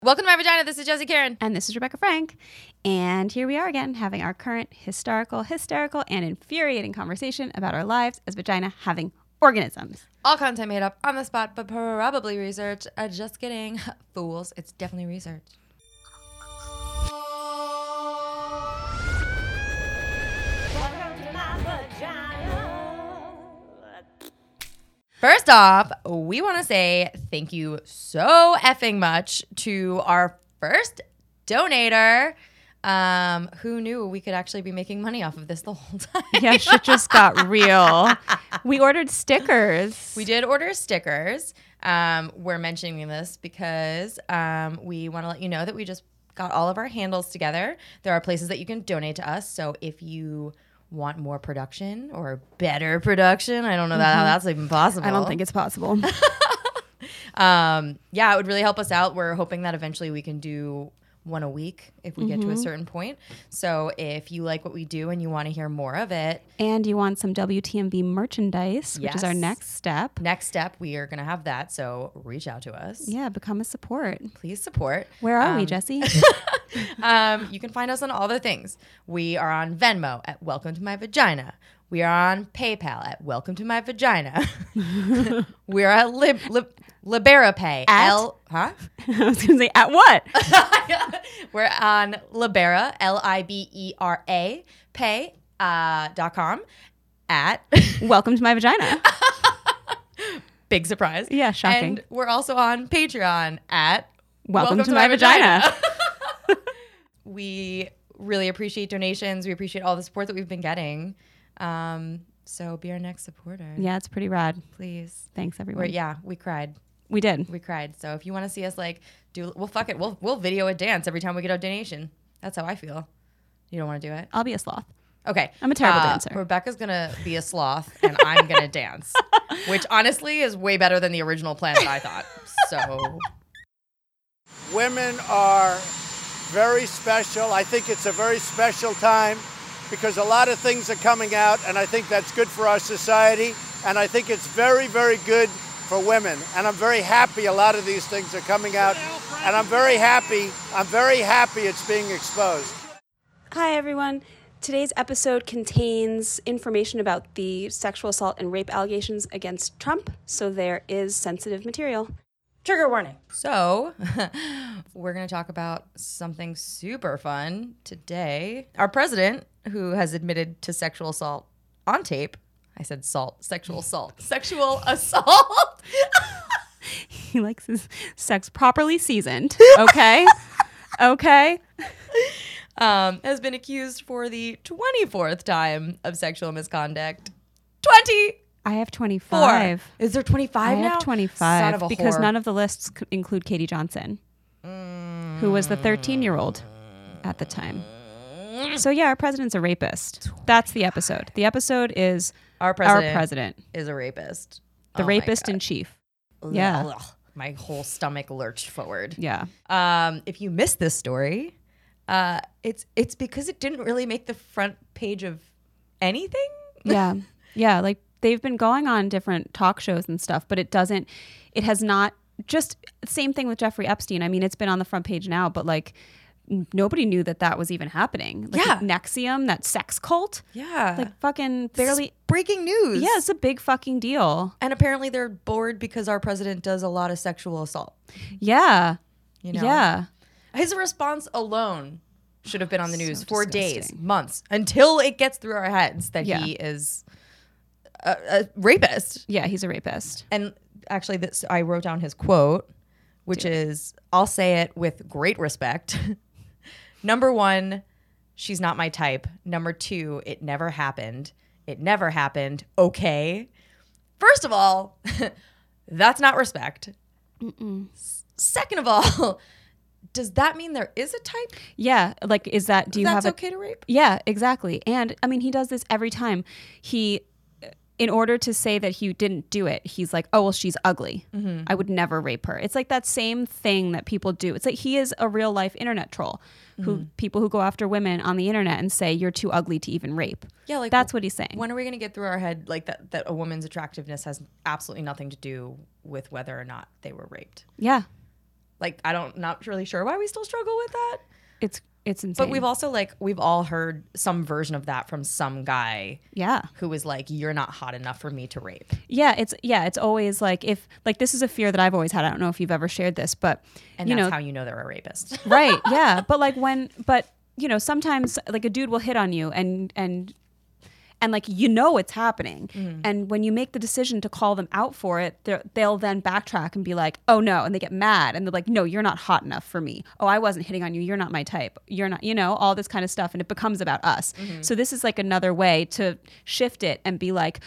Welcome to my vagina. This is Josie Karen. And this is Rebecca Frank. And here we are again having our current historical, hysterical, and infuriating conversation about our lives as vagina having organisms. All content made up on the spot, but probably research. Uh, just kidding. Fools. It's definitely research. First off, we want to say thank you so effing much to our first donator. Um, who knew we could actually be making money off of this the whole time? Yeah, shit just got real. We ordered stickers. We did order stickers. Um, we're mentioning this because um, we want to let you know that we just got all of our handles together. There are places that you can donate to us. So if you want more production or better production, I don't know that, how that's even possible. I don't think it's possible. um, yeah, it would really help us out. We're hoping that eventually we can do one a week if we get to a certain point. So if you like what we do and you want to hear more of it, and you want some WTMV merchandise, which is our next step. next step we are going to have that. So reach out to us. Yeah, become a support. Please support. Where are we, Um, Jesse? Um, you can find us on all the things. We are on Venmo at Welcome to My Vagina. We are on PayPal at Welcome to My Vagina. we are at Lib, Lib, LiberaPay. At? L, huh? I was going to say, at what? We're on Libera, L I B E R A, pay uh, dot com at Welcome to my vagina. big surprise. Yeah, shocking. And we're also on Patreon at Welcome, to, my, vagina. we really appreciate donations. We appreciate all the support that we've been getting. Um, so be our next supporter. yeah, it's pretty rad. Please. Thanks, We're, everyone. yeah, we cried. We did. We cried. So if you want to see us like do well fuck it. We'll we'll video a dance every time we get a donation. That's how I feel. You don't want to do it? I'll be a sloth. Okay. I'm a terrible Uh, dancer. Rebecca's gonna be a sloth and I'm gonna dance. Which honestly is way better than the original plan that I thought. So Women are very special. I think it's a very special time because a lot of things are coming out, and I think that's good for our society. And I think it's very, very good for women. And I'm very happy a lot of these things are coming out. And I'm very happy, I'm very happy it's being exposed. Hi, everyone. Today's episode contains information about the sexual assault and rape allegations against Trump, so there is sensitive material. trigger warning. So we're gonna talk about something super fun today. Our president, who has admitted to sexual assault on tape. I said salt, sexual assault, sexual assault. He likes his sex properly seasoned. Okay. okay. um, has been accused for the 24th time of sexual misconduct. 20. I have 25. Is there 25 I now? have Son 25 of a because whore. none of the lists include Katie Johnson, who was the 13 year old at the time. So, yeah, our president's a rapist. That's the episode. The episode is Our president, our president, is a rapist. the Oh rapist in chief. Yeah. Ugh. my whole stomach lurched forward. Yeah. Um, if you missed this story, uh, it's it's because it didn't really make the front page of anything. yeah yeah like they've been going on different talk shows and stuff but it doesn't it has not just same thing with jeffrey epstein i mean it's been on the front page now but like nobody knew that that was even happening like Yeah. NXIVM that sex cult Yeah, like fucking barely breaking news. yeah it's a big fucking deal and apparently they're bored because our president does a lot of sexual assault. yeah You know, yeah his response alone should have been on the news for days, months, until it gets through our heads that Yeah. he is a, a rapist. yeah he's a rapist And actually, this I wrote down his quote, which is, "I'll say it with great respect." Number one, she's not my type. Number two, it never happened. It never happened. Okay. First of all, that's not respect. S- Second of all, does that mean there is a type yeah like is that do you that's have a okay to rape? Yeah, exactly. And I mean, he does this every time. He, in order to say that he didn't do it, he's like, oh, well, she's ugly. Mm-hmm. I would never rape her. It's like that same thing that people do. It's like he is a real life internet troll who Mm-hmm. people who go after women on the internet and say, you're too ugly to even rape. Yeah, like That's what he's saying. When are we going to get through our head like that? That a woman's attractiveness has absolutely nothing to do with whether or not they were raped. yeah. Like I don't, not really sure why we still struggle with that. It's, it's insane. But we've also like we've all heard some version of that from some guy yeah. who was like, "You're not hot enough for me to rape." Yeah. It's, yeah. It's always like, if, like, this is a fear that I've always had. I don't know if you've ever shared this, but, And you that's know, how you know they're a rapist. right yeah but like when but you know sometimes like a dude will hit on you and and and like you know it's happening. And when you make the decision to call them out for it they'll then backtrack and be like oh no and they get mad and they're like no you're not hot enough for me. Oh i wasn't hitting on you. You're not my type. You're not you know all this kind of stuff. And it becomes about us. So this is like another way to shift it and be like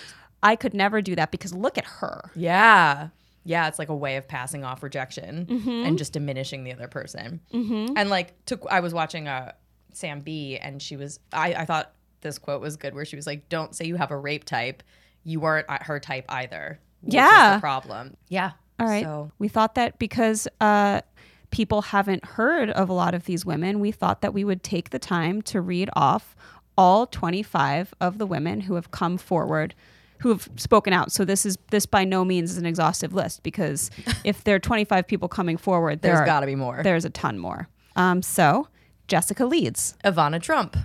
i could never do that because look at her. Yeah. Yeah, it's like a way of passing off rejection Mm-hmm. and just diminishing the other person. Mm-hmm. And like, to, I was watching uh, Sam Bee, and she was, I, I thought this quote was good, where she was like, "Don't say you have a rape type. You weren't her type either." which is Yeah. the problem. Yeah. All right. So We thought that because uh, people haven't heard of a lot of these women, we thought that we would take the time to read off all 25 of the women who have come forward who have spoken out. So this is this by no means is an exhaustive list because if there are 25 people coming forward, there there's are- got to be more. There's a ton more. Um, so Jessica Leeds, Ivana Trump.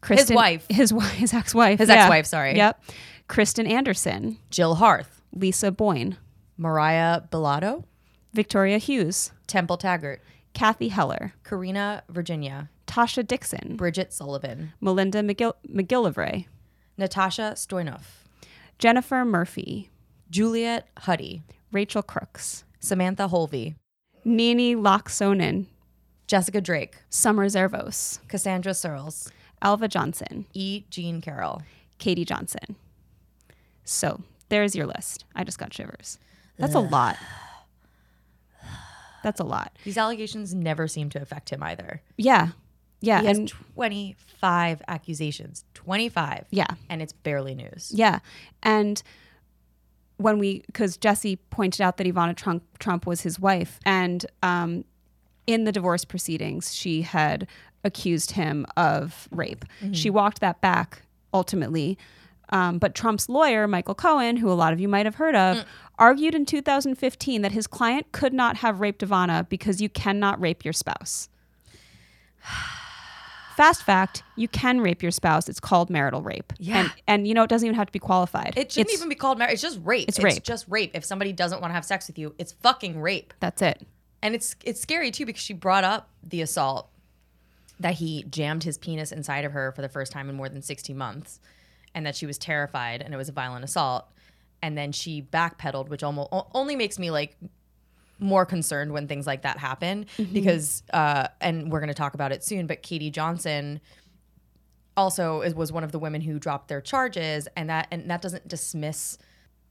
Kristen, wife. his wife, his ex-wife, His yeah. ex-wife, sorry. Yep. Kristen Anderson, Jill Harth, Lisa Boyne, Mariah Billado, Victoria Hughes, Temple Taggart, Cathy Heller, Karena Virginia, Tasha Dixon, Bridget Sullivan, Melinda McGill- McGillivray, Natasha Stoynoff, Jennifer Murphy, Juliet Huddy, Rachel Crooks, Samantha Holvey, Ninni Laaksonen, Jessica Drake, Summer Zervos, Cassandra Searles, Alva Johnson, E. Jean Carroll. Katie Johnson. So there's your list. I just got shivers. That's a lot. That's a lot. These allegations never seem to affect him either. Yeah. Yeah. He has and 25 accusations. 25. yeah. And it's barely news. Yeah. And when we, because Jesse pointed out that Ivana Trump, Trump was his wife, and um, in the divorce proceedings, she had accused him of rape. She walked that back ultimately. Um, but Trump's lawyer, Michael Cohen, who a lot of you might have heard of, argued in 2015 that his client could not have raped Ivana because you cannot rape your spouse. Fast fact, you can rape your spouse. It's called marital rape. Yeah. And, and you know, it doesn't even have to be qualified. It shouldn't It's- even be called marriage. It's just rape. It's rape. just rape. If somebody doesn't want to have sex with you, it's fucking rape. That's it. And it's it's scary too because she brought up the assault that he jammed his penis inside of her for the first time in more than 60 months and that she was terrified and it was a violent assault. And then she backpedaled which almost only makes me like more concerned when things like that happen because uh and we're going to talk about it soon but Katie Johnson also is, was one of the women who dropped their charges and that and that doesn't dismiss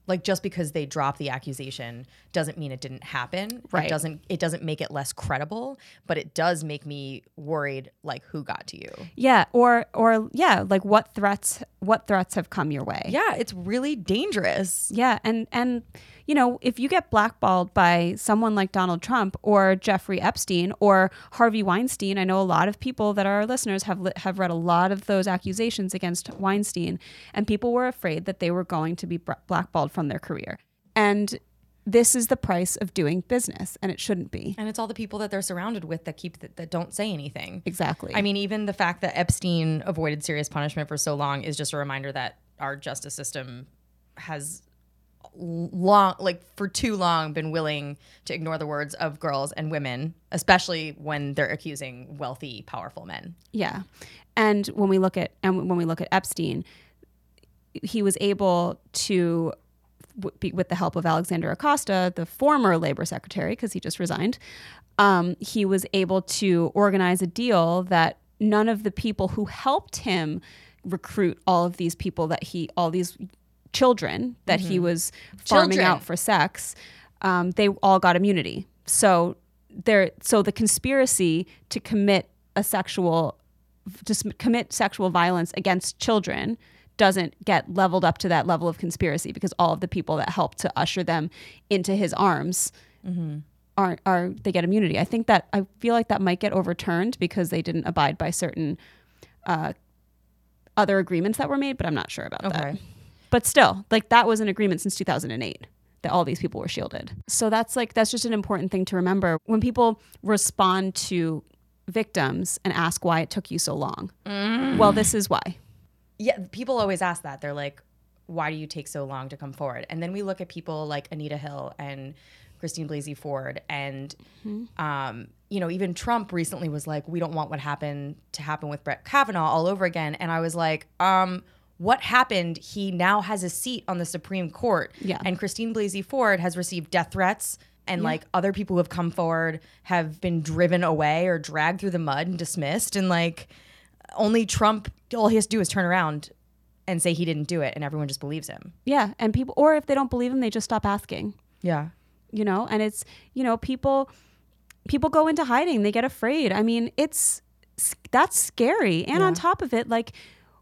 like just because they dropped the accusation doesn't mean it didn't happen Right. it doesn't it doesn't make it less credible but it does make me worried like who got to you Yeah. Or, or yeah, like what threats, what threats have come your way? yeah it's really dangerous Yeah. And, and, you know, if you get blackballed by someone like Donald Trump or Jeffrey Epstein or Harvey Weinstein, I know a lot of people that are our listeners have li- have read a lot of those accusations against Weinstein, and people were afraid that they were going to be br- blackballed from their career. And this is the price of doing business, and it shouldn't be. And it's all the people that they're surrounded with that keep that, that don't say anything. Exactly. I mean, even the fact that Epstein avoided serious punishment for so long is just a reminder that our justice system has long like for too long been willing to ignore the words of girls and women especially when they're accusing wealthy powerful men Yeah. And when we look at and when we look at Epstein, he was able to with the help of Alexander Acosta, the former labor secretary because he just resigned, um, he was able to organize a deal that none of the people who helped him recruit all of these people that he all these children that he was farming Children. out for sex, um, they all got immunity. So there, so the conspiracy to commit a sexual, just commit sexual violence against children doesn't get leveled up to that level of conspiracy because all of the people that helped to usher them into his arms are are they get immunity. I think that I feel like that might get overturned because they didn't abide by certain uh, other agreements that were made, but I'm not sure about that. But still, like that was an agreement since 2008 that all these people were shielded. So that's like that's just an important thing to remember when people respond to victims and ask why it took you so long. Well, this is why. yeah people always ask that they're like why do you take so long to come forward and then we look at people like anita hill and christine blasey ford and um, you know even trump recently was like we don't want what happened to happen with brett kavanaugh all over again and i was like um, what happened he now has a seat on the supreme court Yeah. and christine blasey ford has received death threats and like other people who have come forward have been driven away or dragged through the mud and dismissed and like only Trump, all he has to do is turn around and say he didn't do it, and everyone just believes him. Yeah, and people or if they don't believe him, they just stop asking. Yeah. you know and it's you know people people go into hiding they get afraid i mean it's that's scary and on top of it like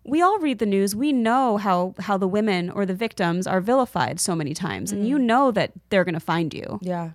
we all read the news we know how how the women or the victims are vilified so many times and you know that they're going to find you Yeah.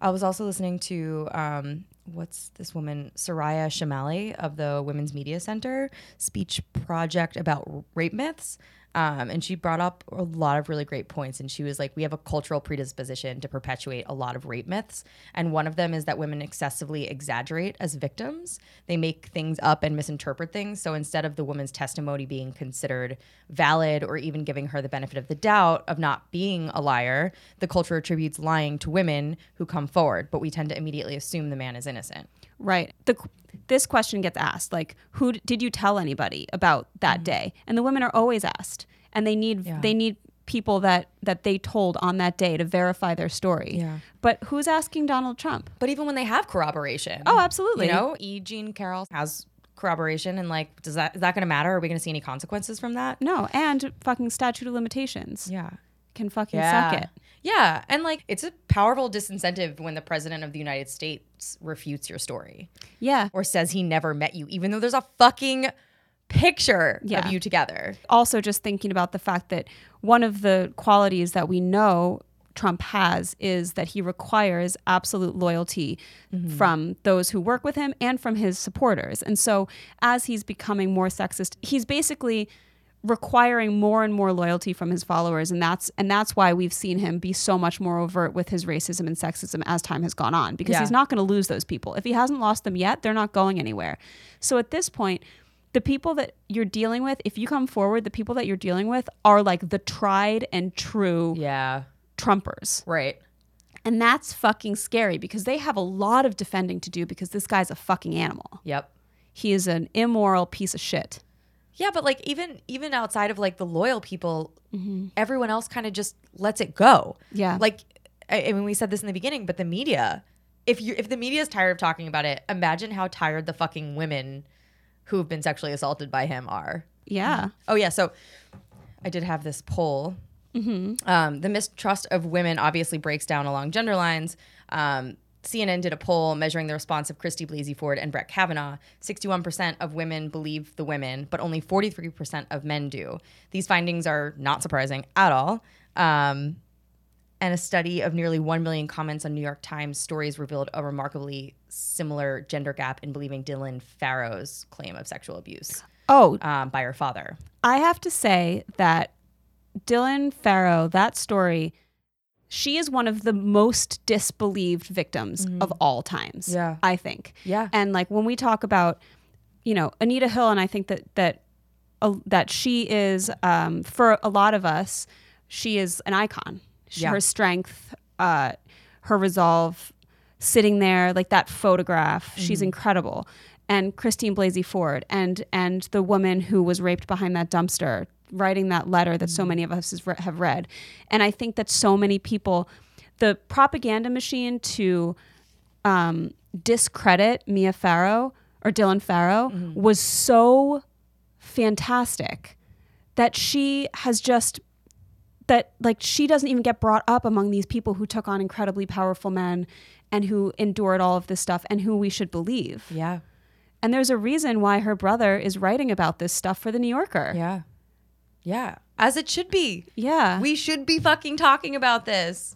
I was also listening to um, what's this woman, Soraya Chemaly of the Women's Media Center speech project about rape myths. Um, and she brought up a lot of really great points. And she was like, we have a cultural predisposition to perpetuate a lot of rape myths. And one of them is that women excessively exaggerate as victims. They make things up and misinterpret things. So instead of the woman's testimony being considered valid or even giving her the benefit of the doubt of not being a liar, the culture attributes lying to women who come forward. But we tend to immediately assume the man is innocent. Right the this question gets asked like who did you tell anybody about that mm-hmm. day and the women are always asked and they need Yeah. they need people that that they told on that day to verify their story Yeah. but who's asking donald trump But even when they have corroboration, Oh, absolutely. You know, E. Jean Carroll has corroboration, and like, does that is that going to matter? Are we going to see any consequences from that? no and fucking statute of limitations Yeah. can fucking suck it Yeah. And like, it's a powerful disincentive when the president of the United States refutes your story yeah or says he never met you, even though there's a fucking picture Yeah. of you together. also just thinking about the fact that one of the qualities that we know Trump has is that he requires absolute loyalty mm-hmm. from those who work with him and from his supporters. And so as he's becoming more sexist, he's basically requiring more and more loyalty from his followers and that's and that's why we've seen him be so much more overt with his racism and sexism as time has gone on because Yeah. he's not going to lose those people. If he hasn't lost them yet, they're not going anywhere. So at this point, the people that you're dealing with, if you come forward, the people that you're dealing with are like the tried and true Yeah. Trumpers. Right. And that's fucking scary because they have a lot of defending to do because this guy's a fucking animal. Yep. He is an immoral piece of shit. Yeah, but like even even outside of like the loyal people, everyone else kind of just lets it go. Yeah. Like I, I mean, we said this in the beginning, but the media, if you if the media is tired of talking about it, imagine how tired the fucking women who have been sexually assaulted by him are. Yeah. Oh yeah, so I did have this poll. Um, the mistrust of women obviously breaks down along gender lines. Um, CNN did a poll measuring the response of Christy Blasey Ford and Brett Kavanaugh. 61% of women believe the women, but only 43% of men do. These findings are not surprising at all. Um, And a study of nearly 1 million comments on New York Times stories revealed a remarkably similar gender gap in believing Dylan Farrow's claim of sexual abuse Oh, um, by her father. I have to say that Dylan Farrow, that story, she is one of the most disbelieved victims of all times. Mm-hmm. Yeah. I think. Yeah. And like when we talk about, you know, Anita Hill, and I think that that uh, that she is um, for a lot of us, she is an icon. She, Yeah. Her strength, uh, her resolve, sitting there like that photograph. She's Mm-hmm. incredible. And Christine Blasey Ford, and and the woman who was raped behind that dumpster, writing that letter that Mm-hmm. so many of us re- have read. And I think that so many people, the propaganda machine to um, discredit Mia Farrow or Dylan Farrow Mm-hmm. was so fantastic that she has just that like she doesn't even get brought up among these people who took on incredibly powerful men and who endured all of this stuff and who we should believe. Yeah. And there's a reason why her brother is writing about this stuff for the New Yorker. Yeah. Yeah. As it should be. Yeah. We should be fucking talking about this.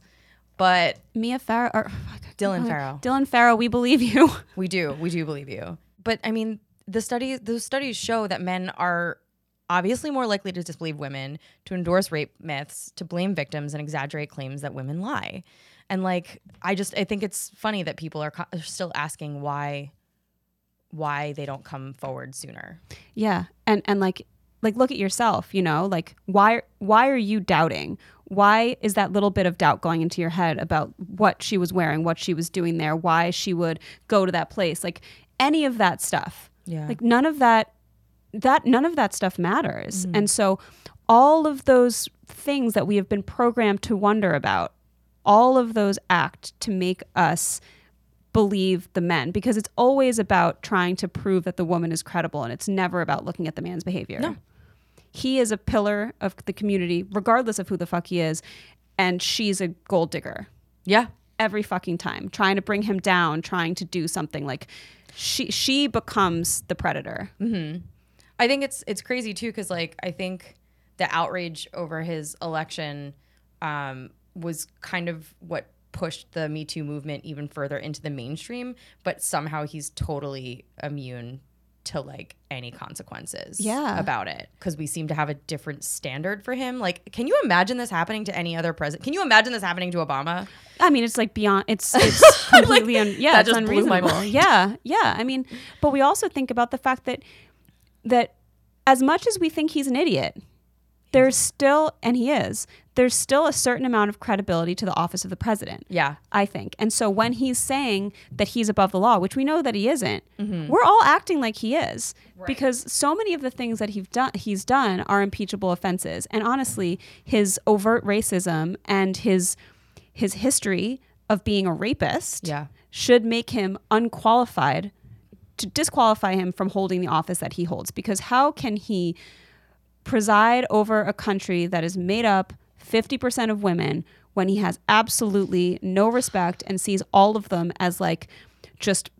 But Mia Farrow or oh Dylan Farrow. Dylan Farrow, we believe you. We do. We do believe you. But I mean, the study those studies show that men are obviously more likely to disbelieve women, to endorse rape myths, to blame victims and exaggerate claims that women lie. And like I just I think it's funny that people are, co- are still asking why why they don't come forward sooner. Yeah. And and like like look at yourself, you know? Like why why are you doubting? Why is that little bit of doubt going into your head about what she was wearing, what she was doing there, why she would go to that place? Like any of that stuff. Yeah. Like none of that that none of that stuff matters. Mm-hmm. And so all of those things that we have been programmed to wonder about, all of those act to make us believe the men because it's always about trying to prove that the woman is credible and it's never about looking at the man's behavior. No. He is a pillar of the community, regardless of who the fuck he is, and she's a gold digger Yeah. every fucking time, trying to bring him down, trying to do something like she she becomes the predator. I think it's it's crazy too because like I think the outrage over his election um, was kind of what pushed the Me Too movement even further into the mainstream. But somehow he's totally immune to like any consequences Yeah. about it because we seem to have a different standard for him. Like, can you imagine this happening to any other president? Can you imagine this happening to Obama? I mean, it's like beyond. It's it's completely un, yeah, that it's just blew my unreasonable. mind. Yeah, yeah. I mean, but we also think about the fact that that as much as we think he's an idiot, there's still, and he is, there's still a certain amount of credibility to the office of the president. Yeah. I think. And so when he's saying that he's above the law, which we know that he isn't, Mm-hmm. we're all acting like he is because so many of the things that he's done he's done are impeachable offenses. And honestly, his overt racism and his his history of being a rapist Yeah. should make him unqualified to disqualify him from holding the office that he holds because how can he preside over a country that is made up 50% of women when he has absolutely no respect and sees all of them as like just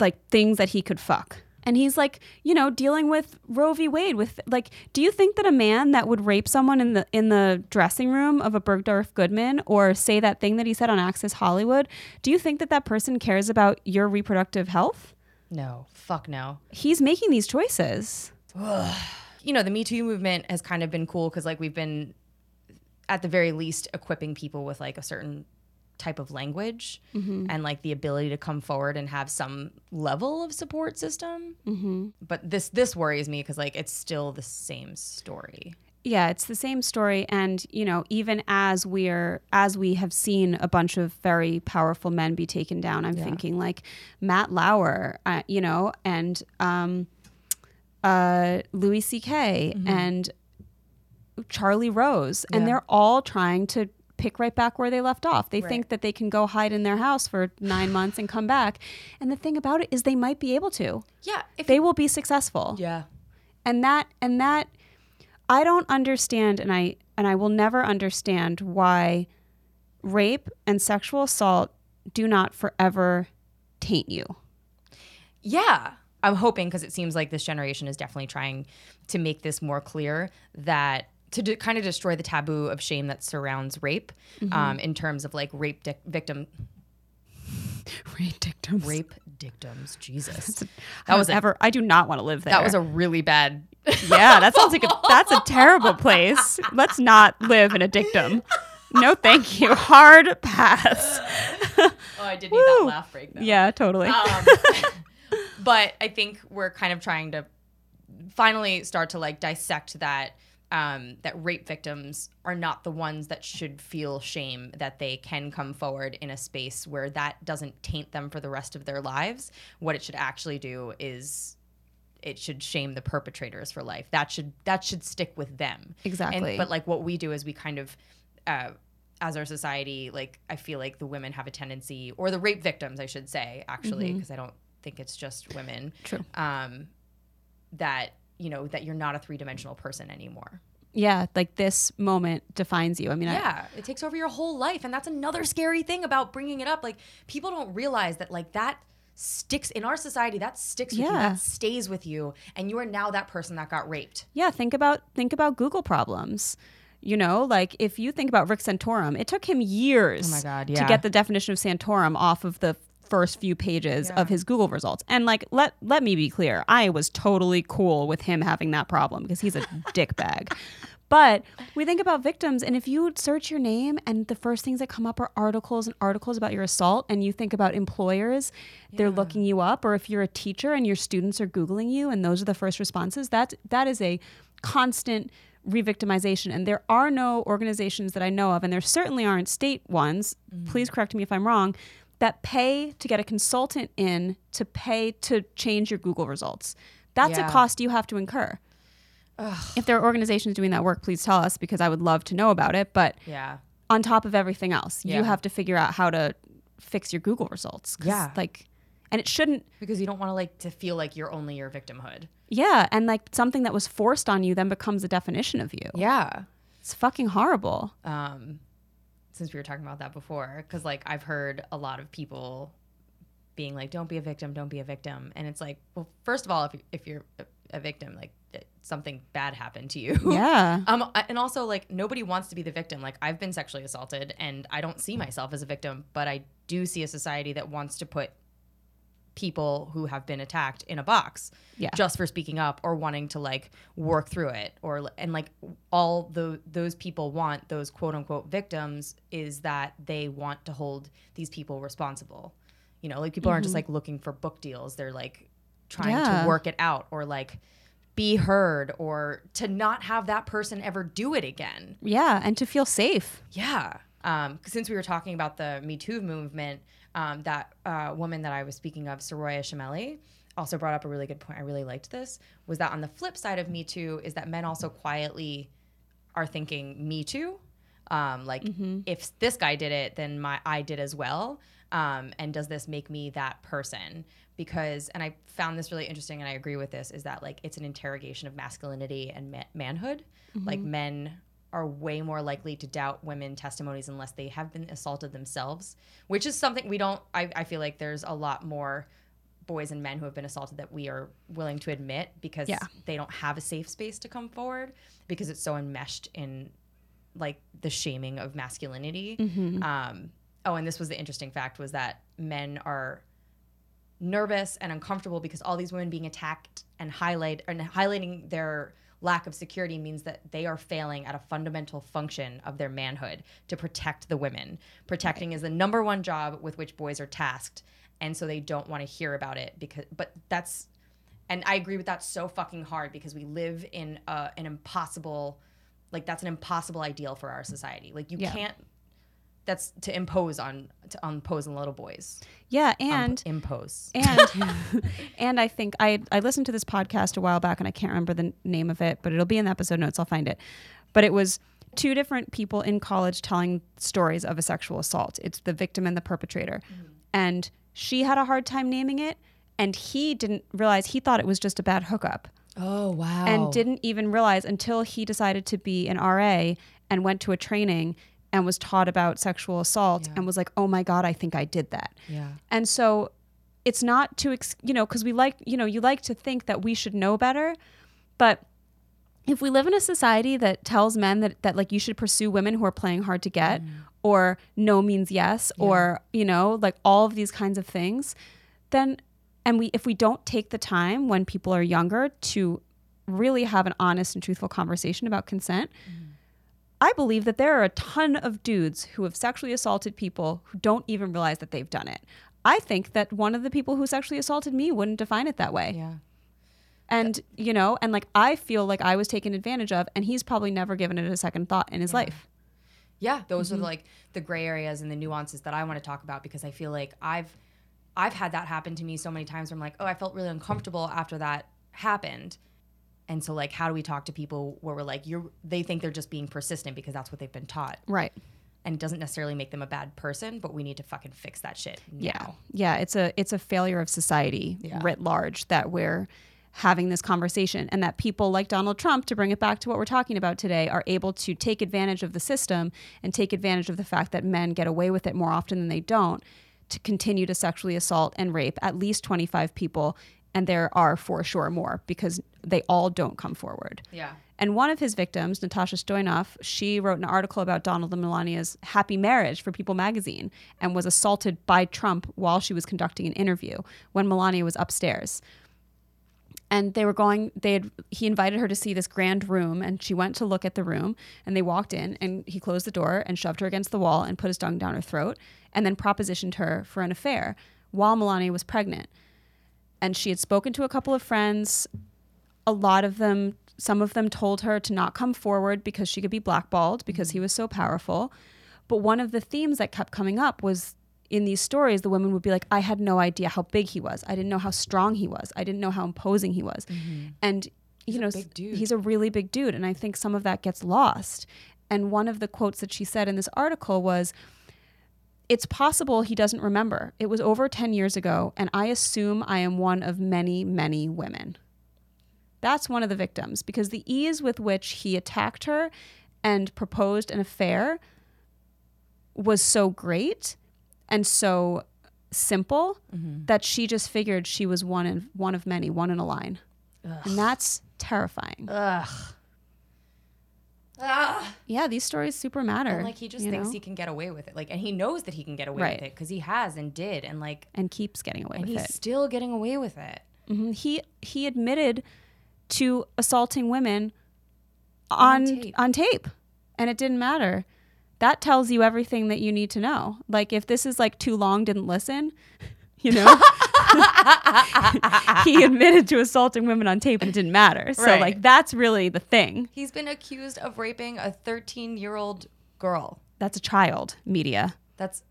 like things that he could fuck. And he's like, you know, dealing with Roe v. Wade with like, do you think that a man that would rape someone in the in the dressing room of a Bergdorf Goodman or say that thing that he said on Access Hollywood, do you think that that person cares about your reproductive health? No. Fuck no. He's making these choices. you know, the Me Too movement has kind of been cool because like we've been at the very least equipping people with like a certain type of language and like the ability to come forward and have some level of support system. Mm-hmm. But this this worries me because like it's still the same story. Yeah, it's the same story and you know, even as we're as we have seen a bunch of very powerful men be taken down, I'm thinking like Matt Lauer, uh, you know, and um uh Louis CK and Charlie Rose and Yeah. they're all trying to pick right back where they left off. They think that they can go hide in their house for 9 months and come back. And the thing about it is they might be able to. Yeah. If They will be successful yeah. and that and that i don't understand and i and i will never understand why rape and sexual assault do not forever taint you Yeah. I'm hoping because it seems like this generation is definitely trying to make this more clear that to de- kind of destroy the taboo of shame that surrounds rape Mm-hmm. um, in terms of like rape dic- victim Rape dictums. rape dictums jesus That that was ever. I do not want to live there. that was a really bad yeah. That sounds like a, that's a terrible place. Let's not live in a dictum. No, thank you. Hard pass. oh i did need that laugh break though. Yeah, totally. um, but I think we're kind of trying to finally start to like dissect that um, that rape victims are not the ones that should feel shame that they can come forward in a space where that doesn't taint them for the rest of their lives. What it should actually do is it should shame the perpetrators for life. That should that should stick with them. Exactly. And, but like what we do is we kind of uh, as our society, like I feel like the women have a tendency, or the rape victims, I should say, actually, because I don't think it's just women. True. Um, that you know that you're not a three dimensional person anymore. yeah, like this moment defines you. I mean, I, Yeah, it takes over your whole life, and that's another scary thing about bringing it up. Like people don't realize that like that sticks in our society. That sticks with you. Yeah. That stays with you, and you are now that person that got raped. yeah. Think about think about Google problems. You know, like if you think about Rick Santorum, it took him years Oh my God, to get the definition of Santorum off of the first few pages Yeah. of his Google results. And like let let me be clear, I was totally cool with him having that problem because he's a dickbag. But we think about victims, and if you search your name and the first things that come up are articles and articles about your assault, and you think about employers, they're looking you up, or if you're a teacher and your students are Googling you and those are the first responses, that, that is a constant re-victimization and there are no organizations that i know of and there certainly aren't state ones mm-hmm. please correct me if i'm wrong that pay to get a consultant in to pay to change your google results that's Yeah. a cost you have to incur if there are organizations doing that work, please tell us because I would love to know about it. But Yeah. on top of everything else, Yeah. you have to figure out how to fix your Google results. Yeah. Like, and it shouldn't, Because you don't want to like to feel like you're only your victimhood. yeah. And like something that was forced on you then becomes a definition of you. Yeah. It's fucking horrible. um, since we were talking about that before, because like I've heard a lot of people being like, "Don't be a victim, don't be a victim," and it's like, well, first of all, if if you're a, a victim, like something bad happened to you. Yeah. Um, and also like nobody wants to be the victim. Like I've been sexually assaulted, and I don't see myself as a victim, but I do see a society that wants to put people who have been attacked in a box Yeah. just for speaking up or wanting to like work through it or and like all the those people want those quote unquote victims is that they want to hold these people responsible you know like people aren't just like looking for book deals they're like trying Yeah. to work it out or like be heard or to not have that person ever do it again Yeah. And to feel safe. yeah. Um, since we were talking about the Me Too movement, um, that uh, woman that I was speaking of, Soraya Chemaly, also brought up a really good point. I really liked this. Was that on the flip side of Me Too is that men also quietly are thinking Me Too. Um, like if this guy did it, then my I did as well. Um, and does this make me that person? Because and I found this really interesting, and I agree with this. Is that like it's an interrogation of masculinity and ma- manhood? Like men are way more likely to doubt women testimonies unless they have been assaulted themselves, which is something we don't. I, I feel like there's a lot more boys and men who have been assaulted that we are willing to admit because Yeah. they don't have a safe space to come forward because it's so enmeshed in like the shaming of masculinity. Um, oh, and this was the interesting fact was that men are nervous and uncomfortable because all these women being attacked and highlight and highlighting their lack of security means that they are failing at a fundamental function of their manhood to protect the women. Protecting is the number one job with which boys are tasked, and so they don't want to hear about it because but that's and I agree with that so fucking hard because we live in uh, an impossible like that's an impossible ideal for our society. Like you Yeah. can't that's to impose on to impose on little boys. Yeah. Um, And impose. and and I think I I listened to this podcast a while back and I can't remember the name of it, but it'll be in the episode notes. I'll find it. But it was two different people in college telling stories of a sexual assault. It's the victim and the perpetrator, and she had a hard time naming it, and he didn't realize he thought it was just a bad hookup Oh wow. and didn't even realize until he decided to be an RA and went to a training and was taught about sexual assault Yeah. and was like, "Oh my god, I think I did that." Yeah. And so it's not to, ex- you know, because we like, you know, you like to think that we should know better, but if we live in a society that tells men that, that like you should pursue women who are playing hard to get mm. or no means yes or you know like all of these kinds of things then and we if we don't take the time when people are younger to really have an honest and truthful conversation about consent mm. I believe that there are a ton of dudes who have sexually assaulted people who don't even realize that they've done it i think that one of the people who sexually assaulted me wouldn't define it that way Yeah. and you know and like i feel like i was taken advantage of and he's probably never given it a second thought in his life Yeah, those Mm-hmm. are like the gray areas and the nuances that I want to talk about because I feel like I've I've had that happen to me so many times where I'm like, oh, I felt really uncomfortable after that happened. And so like how do we talk to people where we're like you're they think they're just being persistent because that's what they've been taught. right And it doesn't necessarily make them a bad person, but we need to fucking fix that shit now. yeah yeah it's a it's a failure of society Yeah. writ large that we're having this conversation and that people like Donald Trump to bring it back to what we're talking about today are able to take advantage of the system and take advantage of the fact that men get away with it more often than they don't to continue to sexually assault and rape at least 25 people and there are for sure more because they all don't come forward Yeah. And one of his victims, Natasha Stoynoff, she wrote an article about Donald and Melania's happy marriage for People magazine and was assaulted by Trump while she was conducting an interview when Melania was upstairs. And they were going, they had, he invited her to see this grand room and she went to look at the room and they walked in and he closed the door and shoved her against the wall and put his tongue down her throat and then propositioned her for an affair while Melania was pregnant. And she had spoken to a couple of friends. A lot of them some of them told her to not come forward because she could be blackballed because he mm-hmm. was so powerful. But one of the themes that kept coming up was in these stories the women would be like i had no idea how big he was. I didn't know how strong he was. I didn't know how imposing he was. Mm-hmm. And you know big dude. he's a really big dude and i think some of that gets lost. And one of the quotes that she said in this article was it's possible he doesn't remember. It was over 10 years ago, and I assume I am one of many, many women. That's one of the victims because the ease with which he attacked her and proposed an affair was so great and so simple mm-hmm. that she just figured she was one in one of many, one in a line. And that's terrifying. Ugh. Ah. Yeah, these stories super matter. And like he just thinks know? he can get away with it. Like and he knows that he can get away Right. with it because he has and did and like and keeps getting away and with he's it. still getting away with it. Mhm. He he admitted to assaulting women on tape. on tape, and it didn't matter. That tells you everything that you need to know. Like if this is like too long, didn't listen, you know. he admitted to assaulting women on tape, and it didn't matter. So Right. like that's really the thing. He's been accused of raping a 13 year old girl. That's a child. Media. That's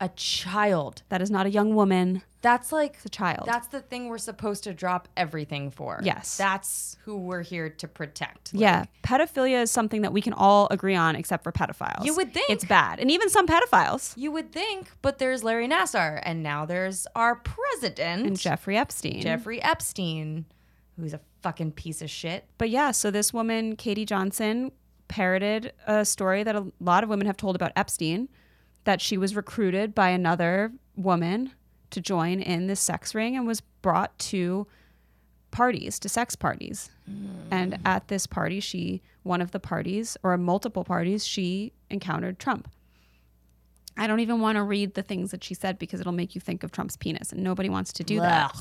a child. That is not a young woman. That's like It's a child. That's the thing we're supposed to drop everything for. Yes. That's who we're here to protect. Like, yeah, pedophilia is something that we can all agree on, except for pedophiles. You would think. it's bad, and even some pedophiles. You would think, but there's Larry Nassar, and now there's our president, And Jeffrey Epstein. Jeffrey Epstein, who's a fucking piece of shit. But yeah, so this woman, Katie Johnson, parroted a story that a lot of women have told about Epstein that she was recruited by another woman to join in this sex ring and was brought to parties, to sex parties. And at this party, she, one of the parties, or multiple parties, she encountered Trump. I don't even want to read the things that she said because it'll make you think of Trump's penis, and nobody wants to do that.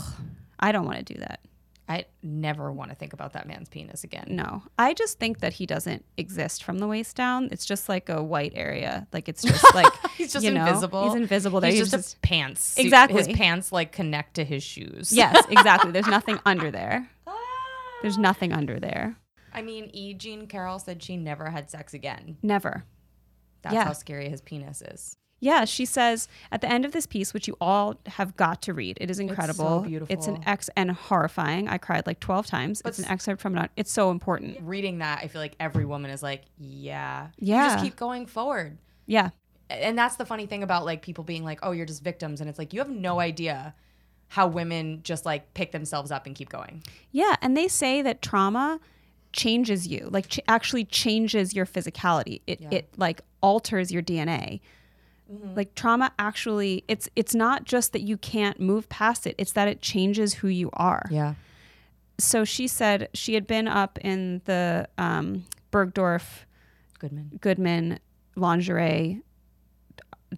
I don't want to do that. I never want to think about that man's penis again. No, I just think that he doesn't exist from the waist down. It's just like a white area. Like it's just like He's just you know, invisible. He's invisible. There. He's, just, a pants. Exactly. His pants like connect to his shoes. yes, exactly. There's nothing under there. Ah. There's nothing under there. I mean, E. Jean Carroll said she never had sex again. Never. That's Yeah. how scary his penis is. Yeah, she says at the end of this piece, which you all have got to read. It is incredible. beautiful. It's an ex and horrifying. I cried like 12 times. But it's an excerpt from it. It's so important. Reading that, I feel like every woman is like, yeah. You Yeah. just keep going forward. Yeah. And that's the funny thing about like people being like, oh, you're just victims. And it's like, you have no idea how women just like pick themselves up and keep going. Yeah, and they say that trauma changes you, like ch- actually changes your physicality. It it like alters your DNA. Like trauma actually it's it's not just that you can't move past it, it's that it changes who you are. Yeah. so she said she had been up in the um, Bergdorf Goodman. Goodman lingerie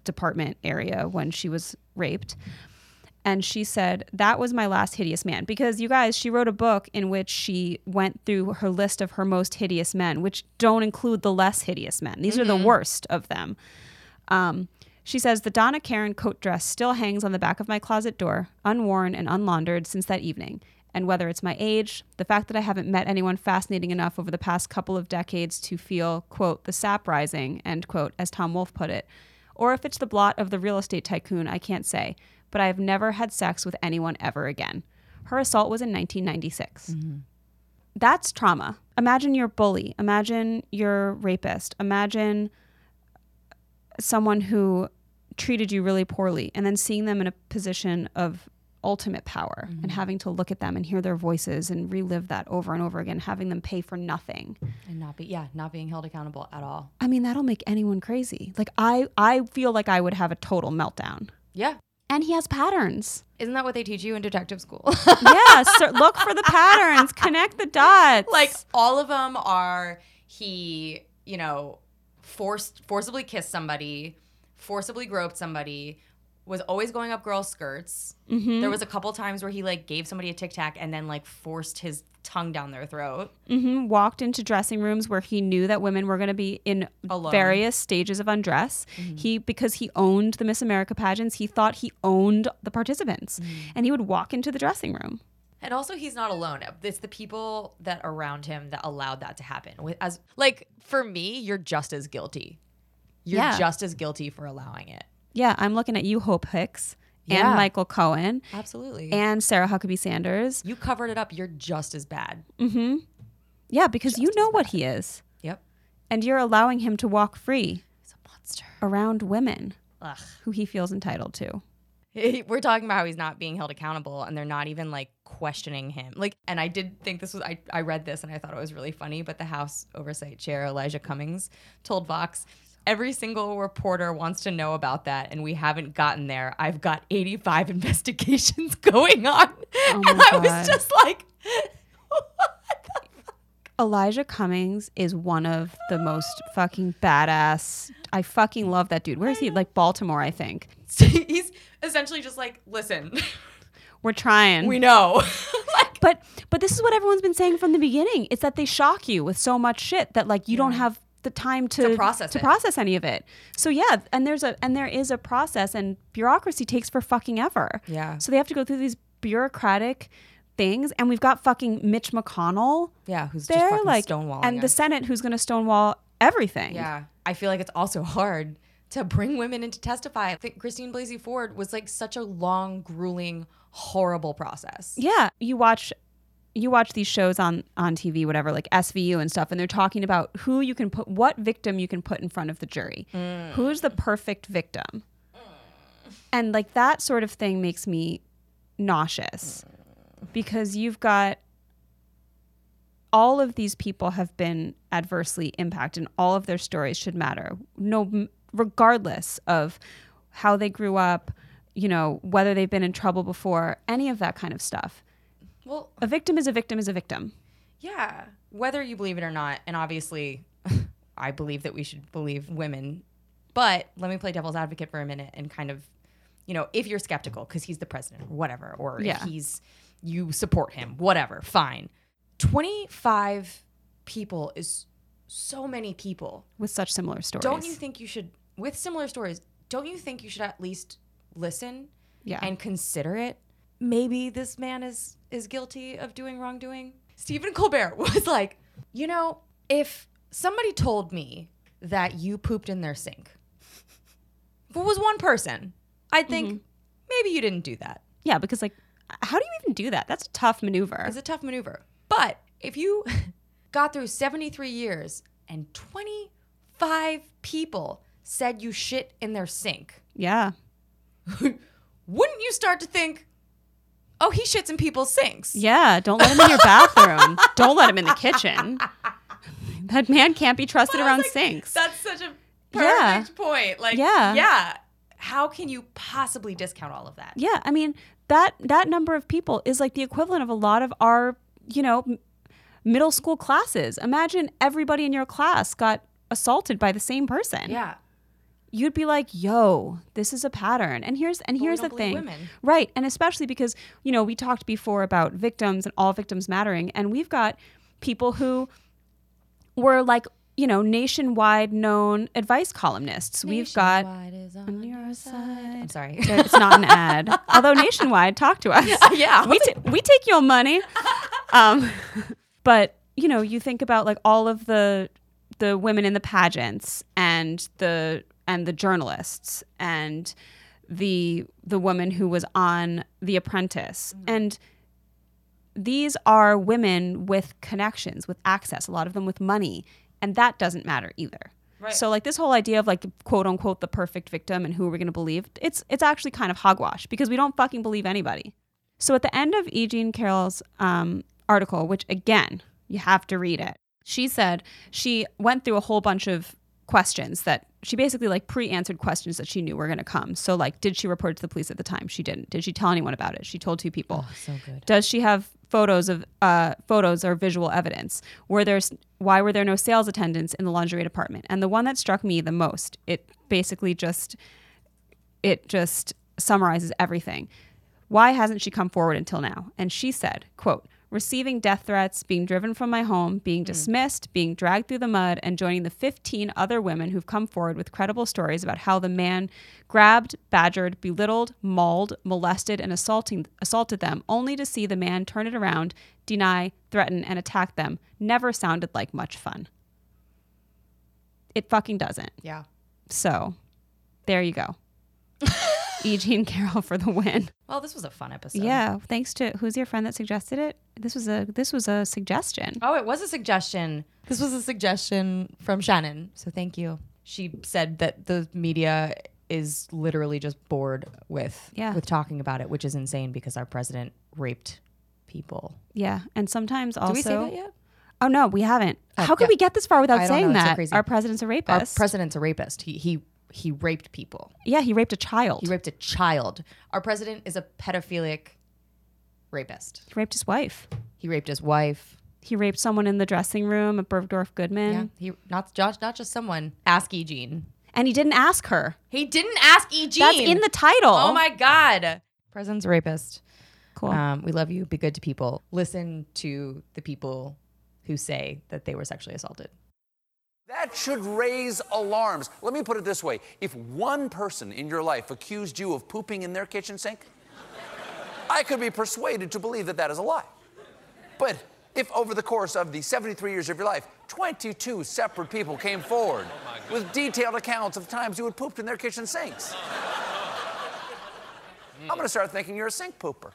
department area when she was raped. And she said, That was my last hideous man. Because you guys, she wrote a book in which she went through her list of her most hideous men, which don't include the less hideous men. These are the worst of them. Um, she says, The Donna Karan coat dress still hangs on the back of my closet door, unworn and unlaundered since that evening. And whether it's my age, the fact that I haven't met anyone fascinating enough over the past couple of decades to feel, quote, the sap rising, end quote, as Tom Wolfe put it, or if it's the blot of the real estate tycoon, I can't say. But I have never had sex with anyone ever again. Her assault was in 1996. Mm-hmm. That's trauma. Imagine you're a bully. Imagine you're a rapist. Imagine someone who treated you really poorly and then seeing them in a position of ultimate power and mm-hmm. having to look at them and hear their voices and relive that over and over again, having them pay for nothing. And not be yeah, not being held accountable at all. I mean, that'll make anyone crazy. Like I I feel like I would have a total meltdown. Yeah. And he has patterns. Isn't that what they teach you in detective school? yeah, so look for the patterns, connect the dots. like all of them are he, you know, forced forcibly kissed somebody, forcibly groped somebody, was always going up girls' skirts. Mm-hmm. There was a couple times where he like gave somebody a tic tac and then like forced his tongue down their throat. hmm walked into dressing rooms where he knew that women were going to be in Alone. various stages of undress. Mm-hmm. He because he owned the Miss America pageants, he thought he owned the participants, mm-hmm. and he would walk into the dressing room. And also, he's not alone. It's the people that around him that allowed that to happen. With as like for me, you're just as guilty. You're Yeah. just as guilty for allowing it. Yeah, I'm looking at you, Hope Hicks, Yeah. and Michael Cohen, Absolutely. and Sarah Huckabee Sanders. you covered it up. You're just as bad. Mm-hmm. Yeah, because you know what he is, Yep. and you're allowing him to walk free He's a monster. around women Ugh. who he feels entitled to. We're talking about how he's not being held accountable and they're not even like questioning him. Like, and I did think this was, I, I read this and I thought it was really funny, but the House Oversight Chair, Elijah Cummings, told Vox, every single reporter wants to know about that and we haven't gotten there. I've got 85 investigations going on. Oh and I was just like, Elijah Cummings is one of the most fucking badass. I fucking love that dude. Where is he? Like Baltimore, I think. he's essentially just like, listen, We're trying. we know. like, but but this is what everyone's been saying from the beginning. It's that they shock you with so much shit that like you don't have the time to, To process to it. process any of it. So yeah, and there's a and there is a process and bureaucracy takes for fucking ever. Yeah. So they have to go through these bureaucratic things and we've got fucking Mitch McConnell yeah, who's just there fucking like stonewalling and the. Senate who's going to stonewall everything. Yeah. I feel like it's also hard to bring women in to testify. I think Christine Blasey Ford was like such a long, grueling, horrible process. Yeah, you watch you watch these shows on on TV whatever like SVU and stuff and they're talking about who you can put what victim you can put in front of the jury. Mm. Who's the perfect victim? And like that sort of thing makes me nauseous mm. because you've got all of these people have been adversely impacted and all of their stories should matter. No regardless of how they grew up, you know, whether they've been in trouble before, any of that kind of stuff. Well, A victim is a victim is a victim. yeah. Whether you believe it or not, and obviously I believe that we should believe women, but let me play devil's advocate for a minute and kind of, you know, if you're skeptical because he's the president or whatever, or Yeah. if he's, you support him, whatever, fine. 25 people is so many people. with such similar stories. Don't you think you should, with similar stories, don't you think you should at least listen Yeah. and consider it? Maybe this man is is guilty of doing wrongdoing. Stephen Colbert was like, you know, if somebody told me that you pooped in their sink, if it was one person, I'd think mm-hmm. maybe you didn't do that. yeah, because like, how do you even do that? That's a tough maneuver. It's a tough maneuver. But if you got through 73 years and 25 people said you shit in their sink, yeah. wouldn't you start to think, oh, he shits in people's sinks? Yeah. Don't let him in your bathroom. don't let him in the kitchen. That man can't be trusted But I was around like, sinks. That's such a Yeah. perfect point. Like, Yeah. yeah. How can you possibly discount all of that? Yeah, I mean that that number of people is like the equivalent of a lot of our you know, m- middle school classes. Imagine everybody in your class got assaulted by the same person. Yeah. You'd be like, "Yo, this is a pattern." And here's and But here's the thing. women. Right. And especially because, you know, we talked before about victims and all victims mattering and we've got people who were like, you know, nationwide known advice columnists. We've got is on your side. I'm sorry. it's not an ad. Although nationwide, talk to us. Yeah. we ta- we take your money. Um, but you know, you think about like all of the the women in the pageants and the and the journalists and the the woman who was on The Apprentice and these are women with connections, with access, a lot of them with money, and that doesn't matter either. Right. So like this whole idea of like quote unquote the perfect victim and who are we going to believe, it's it's actually kind of hogwash because we don't fucking believe anybody. So at the end of E. Jean Carroll's um, article, which again you have to read it, she said she went through a whole bunch of questions that she basically like pre-answered questions that she knew were going to come. So like, did she report to the police at the time? She didn't. Did she tell anyone about it? She told two people. so good. Does she have photos of uh, photos or visual evidence? Were there why were there no sales attendants in the lingerie department? And the one that struck me the most, it basically just it just summarizes everything. Why hasn't she come forward until now? And she said, quote, receiving death threats, being driven from my home, being hmm. dismissed, being dragged through the mud, and joining the 15 other women who've come forward with credible stories about how the man grabbed, badgered, belittled, mauled, molested, and assaulting, assaulted them, only to see the man turn it around, deny, threaten, and attack them, never sounded like much fun. It fucking doesn't. Yeah. So there you go. E. Jean Carroll for the win. Well, this was a fun episode. Yeah, thanks to who's your friend that suggested it? This was a this was a suggestion. Oh, it was a suggestion. This was a suggestion from Shannon. So thank you. She said that the media is literally just bored with Yeah. with talking about it, which is insane because our president raped people. Yeah, and sometimes also. Did we say that yet? Oh no, we haven't. Oh, How could yeah. we get this far without saying know, so that? crazy. Our president's a rapist. Our president's a rapist. He he he raped people. yeah, he raped a child. He raped a child. Our president is a pedophilic rapist. He raped his wife. He raped his wife. He raped someone in the dressing room at Bergdorf Goodman, Yeah. He not just not just someone. Ask E. Jean. and he didn't ask her. He didn't ask E. Jean. That's in the title. Oh my god. President's a rapist. Cool. Um, we love you. Be good to people. Listen to the people who say that they were sexually assaulted. That should raise alarms. Let me put it this way if one person in your life accused you of pooping in their kitchen sink, I could be persuaded to believe that that is a lie. But if over the course of the 73 years of your life, 22 separate people came forward oh with detailed accounts of times you had pooped in their kitchen sinks, I'm gonna start thinking you're a sink pooper.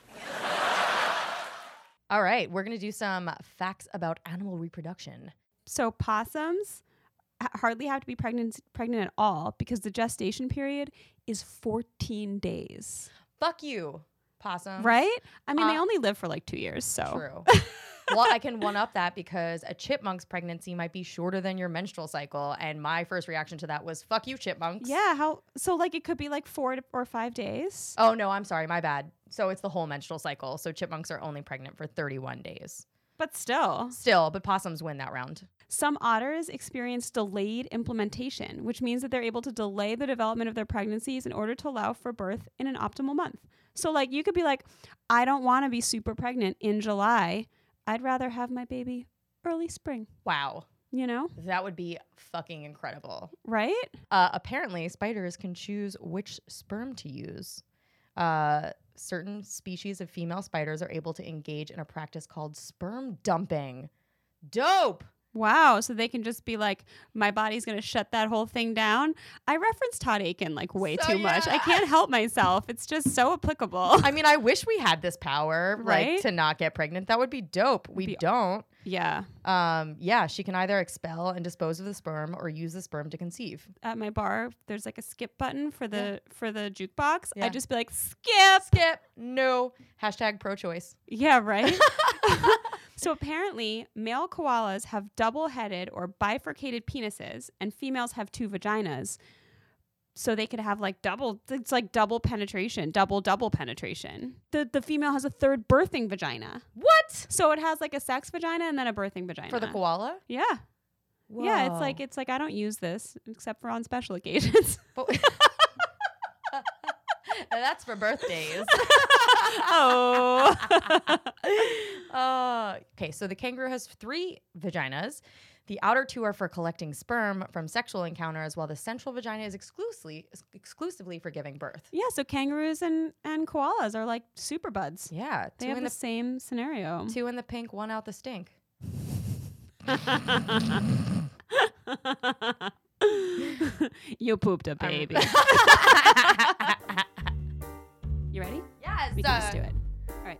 All right, we're gonna do some facts about animal reproduction. So possums ha- hardly have to be pregnant pregnant at all because the gestation period is 14 days. Fuck you, possum. Right? I mean, they Uh, only live for like 2 years, so. True. well, I can one up that because a chipmunk's pregnancy might be shorter than your menstrual cycle, and my first reaction to that was "fuck you, chipmunks." Yeah, how so like it could be like 4 or 5 days. Oh no, I'm sorry, my bad. So it's the whole menstrual cycle. So chipmunks are only pregnant for 31 days. But still, Still, but possums win that round. Some otters experience delayed implementation, which means that they're able to delay the development of their pregnancies in order to allow for birth in an optimal month. So like you could be like, I don't want to be super pregnant in July. I'd rather have my baby early spring, Wow, you know? that would be fucking incredible. Right? Uh, apparently, spiders can choose which sperm to use. Uh, certain species of female spiders are able to engage in a practice called sperm dumping. Dope. Wow. So they can just be like, my body's going to shut that whole thing down. I reference Todd Akin like way So too much. I can't help myself. It's just so applicable. I mean, I wish we had this power, Right? like to not get pregnant. That would be dope. We Be- don't. yeah. Um, yeah, she can either expel and dispose of the sperm or use the sperm to conceive. At my bar, there's like a skip button for the for the jukebox. Yeah. I'd just be like, skip. Skip. No. Hashtag pro-choice. Yeah, right. so apparently, male koalas have double-headed or bifurcated penises, and females have two vaginas. so they could have like double it's like double penetration, double double penetration. The the female has a third birthing vagina. What? So it has like a sex vagina and then a birthing vagina. For the koala? Yeah. Yeah, it's like it's like I don't use this except for on special occasions. But- That's for birthdays. oh. Uh, okay, so the kangaroo has three vaginas. The outer two are for collecting sperm from sexual encounters, while the central vagina is exclusively exclusively for giving birth. yeah, so kangaroos and and koalas are like super buds. Yeah, They two have in the the same scenario. two in the pink, one out the stink. you pooped a baby. You ready? Yes, We can just do it. All right.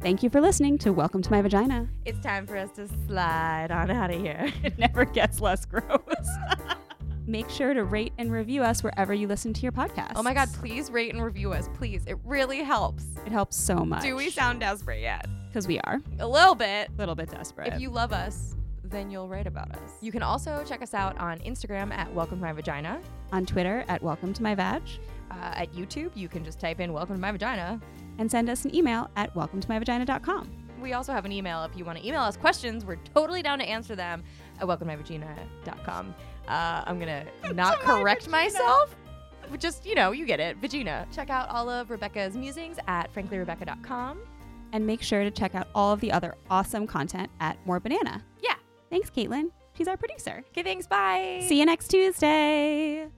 Thank you for listening to Welcome to My Vagina. It's time for us to slide on out of here. It never gets less gross. Make sure to rate and review us wherever you listen to your podcast. Oh my God, please rate and review us, please. It really helps. It helps so much. Do we sound desperate yet? Because we are A little bit. a little bit desperate. If you love us, then you'll write about us. You can also check us out on Instagram at Welcome to My Vagina. on Twitter at Welcome to My Vag, Uh, at YouTube, you can just type in Welcome to My Vagina. and send us an email at welcometomyvagina.com. We also have an email if you want to email us questions. We're totally down to answer them at welcometomyvagina.com. Uh, I'm going to not correct myself. But Just, you know, you get it. Vagina. Check out all of Rebecca's musings at franklyrebecca.com. And make sure to check out all of the other awesome content at More Banana. Yeah. Thanks, Caitlin. She's our producer. Okay, thanks. Bye. See you next Tuesday.